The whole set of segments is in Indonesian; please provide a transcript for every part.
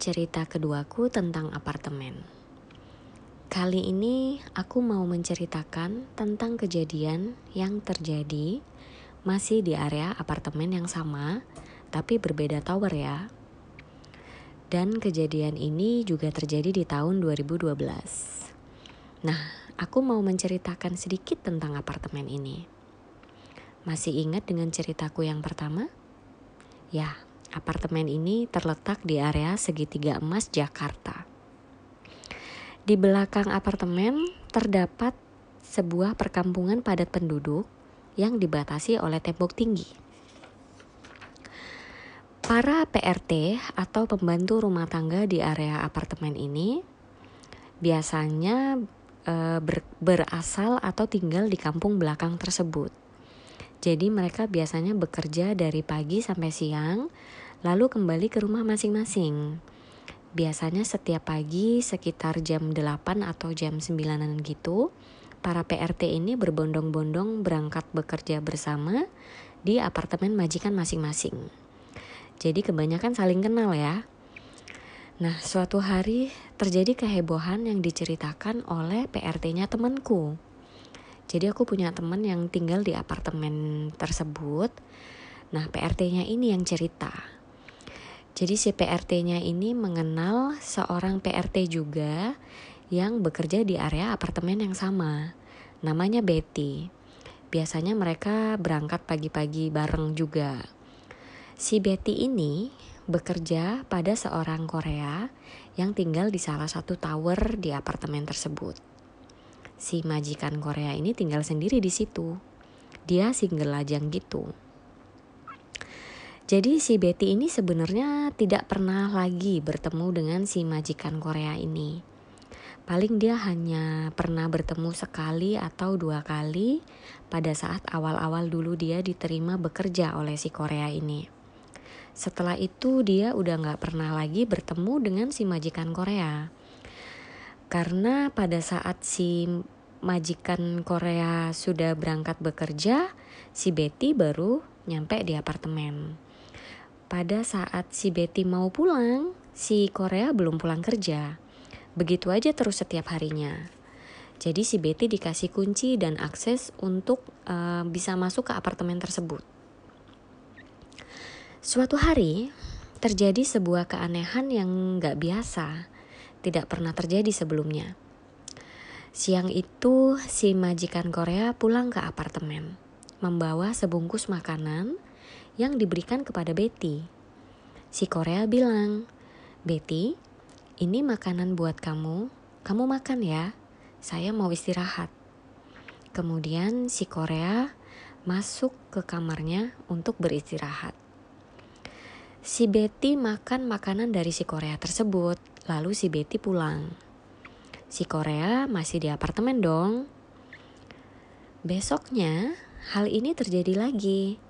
Cerita keduaku tentang apartemen. Kali ini aku mau menceritakan tentang kejadian yang terjadi masih di area apartemen yang sama, tapi berbeda tower ya. Dan kejadian ini juga terjadi di tahun 2012. Nah, aku mau menceritakan sedikit tentang apartemen ini. Masih ingat dengan ceritaku yang pertama? Ya, Apartemen ini terletak di area segitiga emas Jakarta. Di belakang apartemen terdapat sebuah perkampungan padat penduduk yang dibatasi oleh tembok tinggi. Para PRT atau pembantu rumah tangga di area apartemen ini biasanya e, ber, berasal atau tinggal di kampung belakang tersebut. Jadi mereka biasanya bekerja dari pagi sampai siang, lalu kembali ke rumah masing-masing. Biasanya setiap pagi sekitar jam 8 atau jam 9-an gitu, para PRT ini berbondong-bondong berangkat bekerja bersama di apartemen majikan masing-masing. Jadi kebanyakan saling kenal ya. Nah, suatu hari terjadi kehebohan yang diceritakan oleh PRT-nya temanku. Jadi aku punya teman yang tinggal di apartemen tersebut. Nah, PRT-nya ini yang cerita. Jadi si PRT-nya ini mengenal seorang PRT juga yang bekerja di area apartemen yang sama. Namanya Betty. Biasanya mereka berangkat pagi-pagi bareng juga. Si Betty ini bekerja pada seorang Korea yang tinggal di salah satu tower di apartemen tersebut si majikan Korea ini tinggal sendiri di situ. Dia single lajang gitu. Jadi si Betty ini sebenarnya tidak pernah lagi bertemu dengan si majikan Korea ini. Paling dia hanya pernah bertemu sekali atau dua kali pada saat awal-awal dulu dia diterima bekerja oleh si Korea ini. Setelah itu dia udah gak pernah lagi bertemu dengan si majikan Korea. Karena pada saat si majikan Korea sudah berangkat bekerja, si Betty baru nyampe di apartemen. Pada saat si Betty mau pulang, si Korea belum pulang kerja. Begitu aja terus setiap harinya. Jadi si Betty dikasih kunci dan akses untuk uh, bisa masuk ke apartemen tersebut. Suatu hari terjadi sebuah keanehan yang gak biasa tidak pernah terjadi sebelumnya. Siang itu, si majikan Korea pulang ke apartemen, membawa sebungkus makanan yang diberikan kepada Betty. Si Korea bilang, Betty, ini makanan buat kamu, kamu makan ya, saya mau istirahat. Kemudian si Korea masuk ke kamarnya untuk beristirahat. Si Betty makan makanan dari si Korea tersebut, lalu si Betty pulang. Si Korea masih di apartemen dong. Besoknya, hal ini terjadi lagi.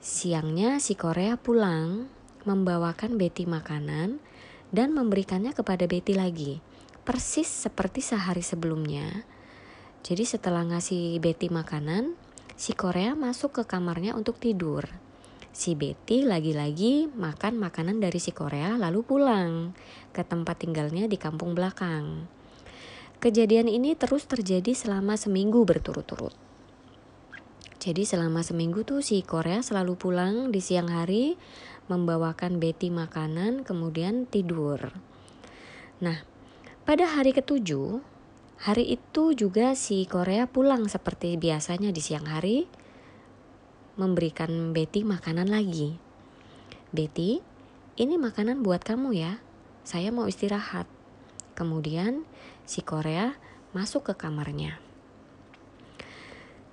Siangnya si Korea pulang, membawakan Betty makanan dan memberikannya kepada Betty lagi. Persis seperti sehari sebelumnya. Jadi setelah ngasih Betty makanan, si Korea masuk ke kamarnya untuk tidur. Si Betty lagi-lagi makan makanan dari si Korea lalu pulang ke tempat tinggalnya di kampung belakang. Kejadian ini terus terjadi selama seminggu berturut-turut. Jadi selama seminggu tuh si Korea selalu pulang di siang hari membawakan Betty makanan kemudian tidur. Nah, pada hari ketujuh, hari itu juga si Korea pulang seperti biasanya di siang hari memberikan Betty makanan lagi. Betty, ini makanan buat kamu ya. Saya mau istirahat. Kemudian si Korea masuk ke kamarnya.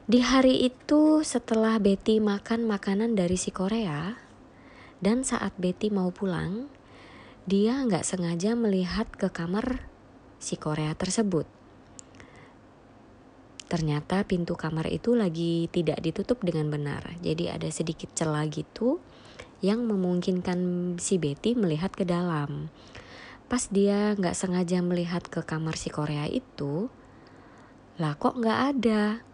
Di hari itu setelah Betty makan makanan dari si Korea, dan saat Betty mau pulang, dia nggak sengaja melihat ke kamar si Korea tersebut. Ternyata pintu kamar itu lagi tidak ditutup dengan benar. Jadi ada sedikit celah gitu yang memungkinkan si Betty melihat ke dalam. Pas dia nggak sengaja melihat ke kamar si Korea itu, lah kok nggak ada.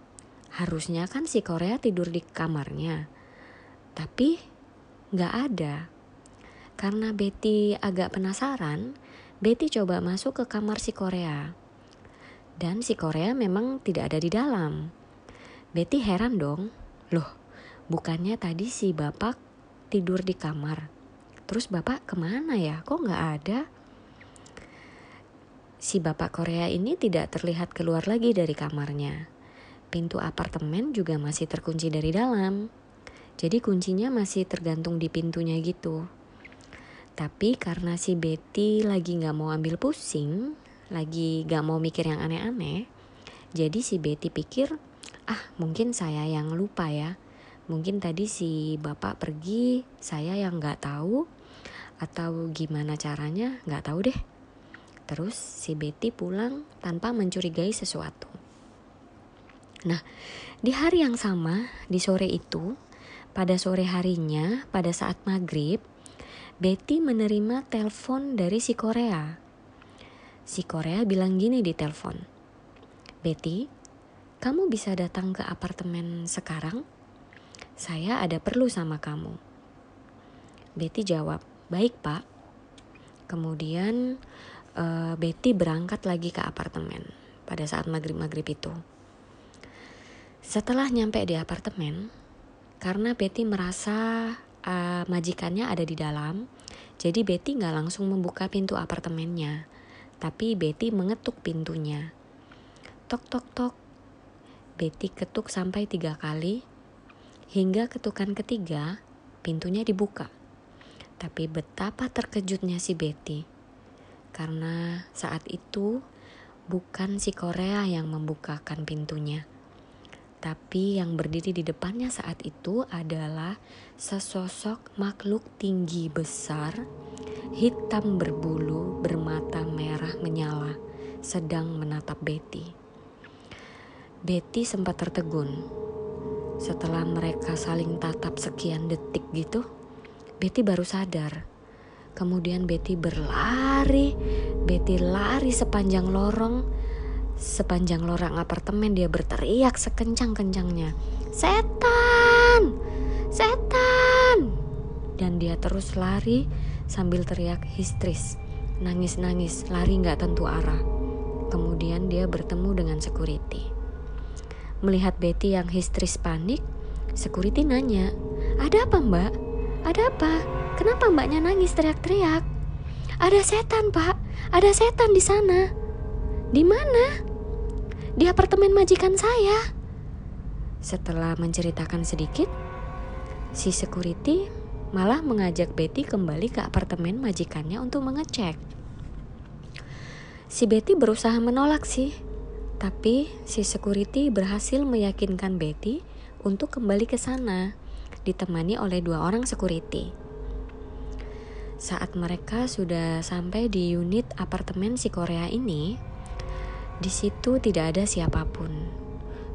Harusnya kan si Korea tidur di kamarnya. Tapi nggak ada. Karena Betty agak penasaran, Betty coba masuk ke kamar si Korea. Dan si Korea memang tidak ada di dalam. Betty heran dong. Loh, bukannya tadi si bapak tidur di kamar. Terus bapak ke mana ya? Kok nggak ada? Si bapak Korea ini tidak terlihat keluar lagi dari kamarnya. Pintu apartemen juga masih terkunci dari dalam. Jadi kuncinya masih tergantung di pintunya gitu. Tapi karena si Betty lagi gak mau ambil pusing, lagi gak mau mikir yang aneh-aneh, jadi si Betty pikir, ah mungkin saya yang lupa ya. Mungkin tadi si bapak pergi, saya yang gak tahu, atau gimana caranya gak tahu deh. Terus si Betty pulang tanpa mencurigai sesuatu. Nah, di hari yang sama, di sore itu, pada sore harinya, pada saat maghrib, Betty menerima telepon dari si Korea. Si Korea bilang gini di telepon. Betty, kamu bisa datang ke apartemen sekarang? Saya ada perlu sama kamu. Betty jawab, baik pak. Kemudian uh, Betty berangkat lagi ke apartemen pada saat maghrib-maghrib itu. Setelah nyampe di apartemen, karena Betty merasa uh, majikannya ada di dalam, jadi Betty nggak langsung membuka pintu apartemennya, tapi Betty mengetuk pintunya. Tok tok tok. Betty ketuk sampai tiga kali, hingga ketukan ketiga pintunya dibuka. Tapi betapa terkejutnya si Betty, karena saat itu bukan si Korea yang membukakan pintunya tapi yang berdiri di depannya saat itu adalah sesosok makhluk tinggi besar, hitam berbulu, bermata merah menyala, sedang menatap Betty. Betty sempat tertegun. Setelah mereka saling tatap sekian detik gitu, Betty baru sadar. Kemudian Betty berlari, Betty lari sepanjang lorong, Sepanjang lorong apartemen dia berteriak sekencang-kencangnya. Setan! Setan! Dan dia terus lari sambil teriak histeris. Nangis-nangis, lari nggak tentu arah. Kemudian dia bertemu dengan security. Melihat Betty yang histeris panik, security nanya, Ada apa mbak? Ada apa? Kenapa mbaknya nangis teriak-teriak? Ada setan pak, ada setan di sana. Di mana? Di apartemen majikan saya. Setelah menceritakan sedikit, si security malah mengajak Betty kembali ke apartemen majikannya untuk mengecek. Si Betty berusaha menolak sih, tapi si security berhasil meyakinkan Betty untuk kembali ke sana, ditemani oleh dua orang security. Saat mereka sudah sampai di unit apartemen si Korea ini, di situ tidak ada siapa pun.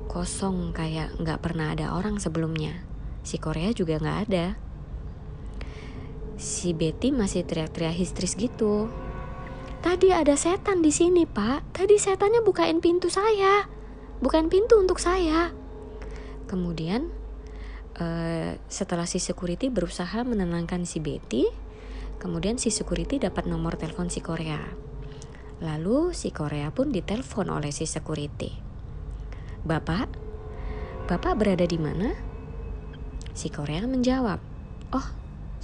Kosong kayak nggak pernah ada orang sebelumnya. Si Korea juga nggak ada. Si Betty masih teriak-teriak histeris gitu. Tadi ada setan di sini, Pak. Tadi setannya bukain pintu saya. Bukan pintu untuk saya. Kemudian uh, setelah si security berusaha menenangkan si Betty, kemudian si security dapat nomor telepon si Korea. Lalu si Korea pun ditelepon oleh si security. Bapak, Bapak berada di mana? Si Korea menjawab, Oh,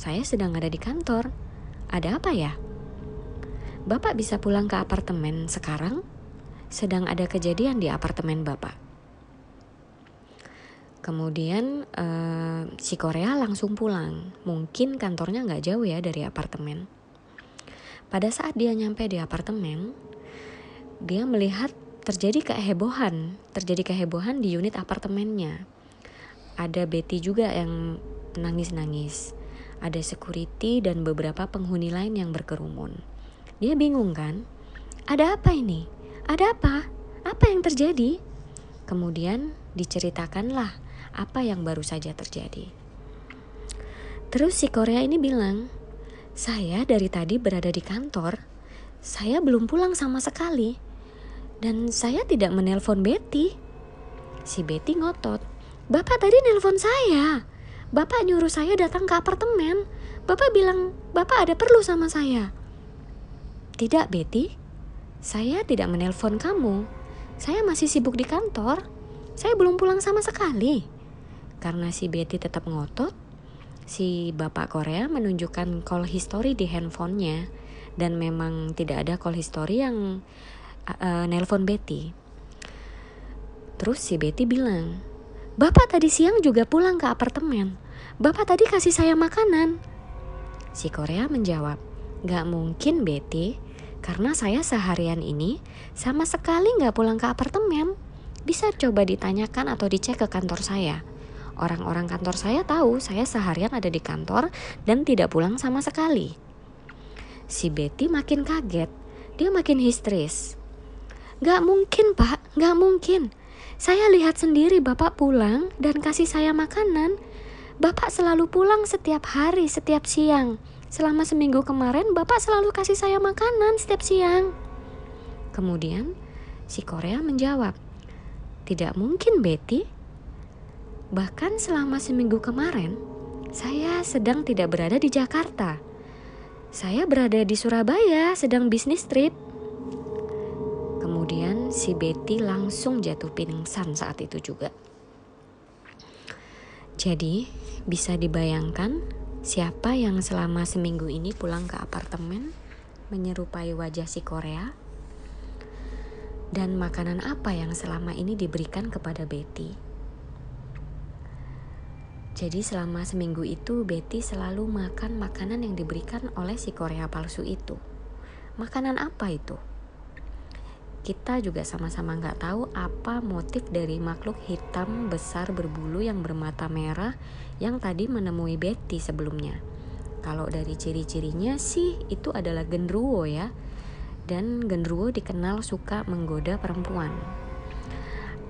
saya sedang ada di kantor. Ada apa ya? Bapak bisa pulang ke apartemen sekarang? Sedang ada kejadian di apartemen Bapak. Kemudian uh, si Korea langsung pulang. Mungkin kantornya nggak jauh ya dari apartemen. Pada saat dia nyampe di apartemen, dia melihat terjadi kehebohan, terjadi kehebohan di unit apartemennya. Ada Betty juga yang nangis-nangis. Ada security dan beberapa penghuni lain yang berkerumun. Dia bingung kan? Ada apa ini? Ada apa? Apa yang terjadi? Kemudian diceritakanlah apa yang baru saja terjadi. Terus si Korea ini bilang, saya dari tadi berada di kantor. Saya belum pulang sama sekali. Dan saya tidak menelpon Betty. Si Betty ngotot. Bapak tadi nelpon saya. Bapak nyuruh saya datang ke apartemen. Bapak bilang, Bapak ada perlu sama saya. Tidak, Betty. Saya tidak menelpon kamu. Saya masih sibuk di kantor. Saya belum pulang sama sekali. Karena si Betty tetap ngotot, si bapak Korea menunjukkan call history di handphonenya dan memang tidak ada call history yang uh, nelpon Betty. Terus si Betty bilang, Bapak tadi siang juga pulang ke apartemen. Bapak tadi kasih saya makanan. Si Korea menjawab, Gak mungkin Betty, karena saya seharian ini sama sekali gak pulang ke apartemen. Bisa coba ditanyakan atau dicek ke kantor saya. Orang-orang kantor saya tahu saya seharian ada di kantor dan tidak pulang sama sekali. Si Betty makin kaget, dia makin histeris. Gak mungkin pak, gak mungkin. Saya lihat sendiri bapak pulang dan kasih saya makanan. Bapak selalu pulang setiap hari, setiap siang. Selama seminggu kemarin, Bapak selalu kasih saya makanan setiap siang. Kemudian, si Korea menjawab, "Tidak mungkin, Betty. Bahkan selama seminggu kemarin, saya sedang tidak berada di Jakarta. Saya berada di Surabaya, sedang bisnis trip." Kemudian si Betty langsung jatuh pingsan saat itu juga. Jadi, bisa dibayangkan siapa yang selama seminggu ini pulang ke apartemen menyerupai wajah si Korea? Dan makanan apa yang selama ini diberikan kepada Betty? Jadi selama seminggu itu Betty selalu makan makanan yang diberikan oleh si Korea palsu itu. Makanan apa itu? kita juga sama-sama nggak tahu apa motif dari makhluk hitam besar berbulu yang bermata merah yang tadi menemui Betty sebelumnya. Kalau dari ciri-cirinya sih itu adalah genderuwo ya. Dan genderuwo dikenal suka menggoda perempuan.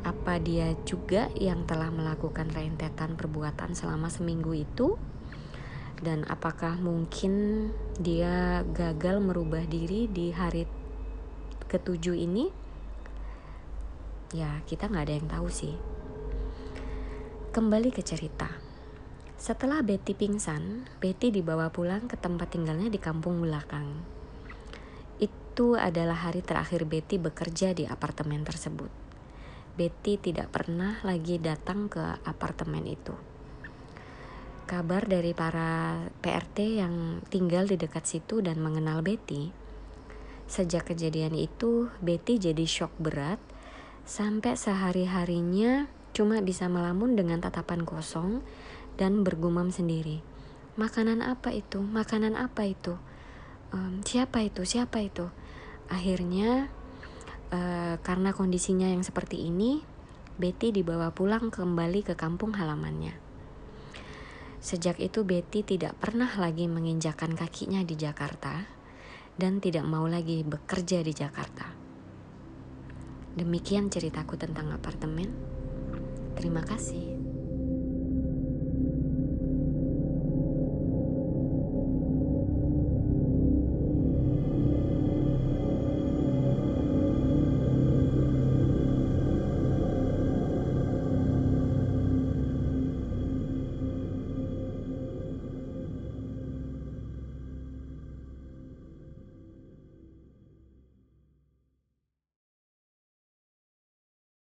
Apa dia juga yang telah melakukan rentetan perbuatan selama seminggu itu? Dan apakah mungkin dia gagal merubah diri di hari ketujuh ini? Ya kita nggak ada yang tahu sih. Kembali ke cerita. Setelah Betty pingsan Betty dibawa pulang ke tempat tinggalnya di kampung belakang. Itu adalah hari terakhir Betty bekerja di apartemen tersebut Betty tidak pernah lagi datang ke apartemen itu kabar dari para PRT yang tinggal di dekat situ dan mengenal Betty Sejak kejadian itu, Betty jadi shock berat sampai sehari-harinya cuma bisa melamun dengan tatapan kosong dan bergumam sendiri. Makanan apa itu? Makanan apa itu? Um, siapa itu? Siapa itu? Akhirnya, uh, karena kondisinya yang seperti ini, Betty dibawa pulang kembali ke kampung halamannya. Sejak itu Betty tidak pernah lagi menginjakan kakinya di Jakarta dan tidak mau lagi bekerja di Jakarta. Demikian ceritaku tentang apartemen. Terima kasih.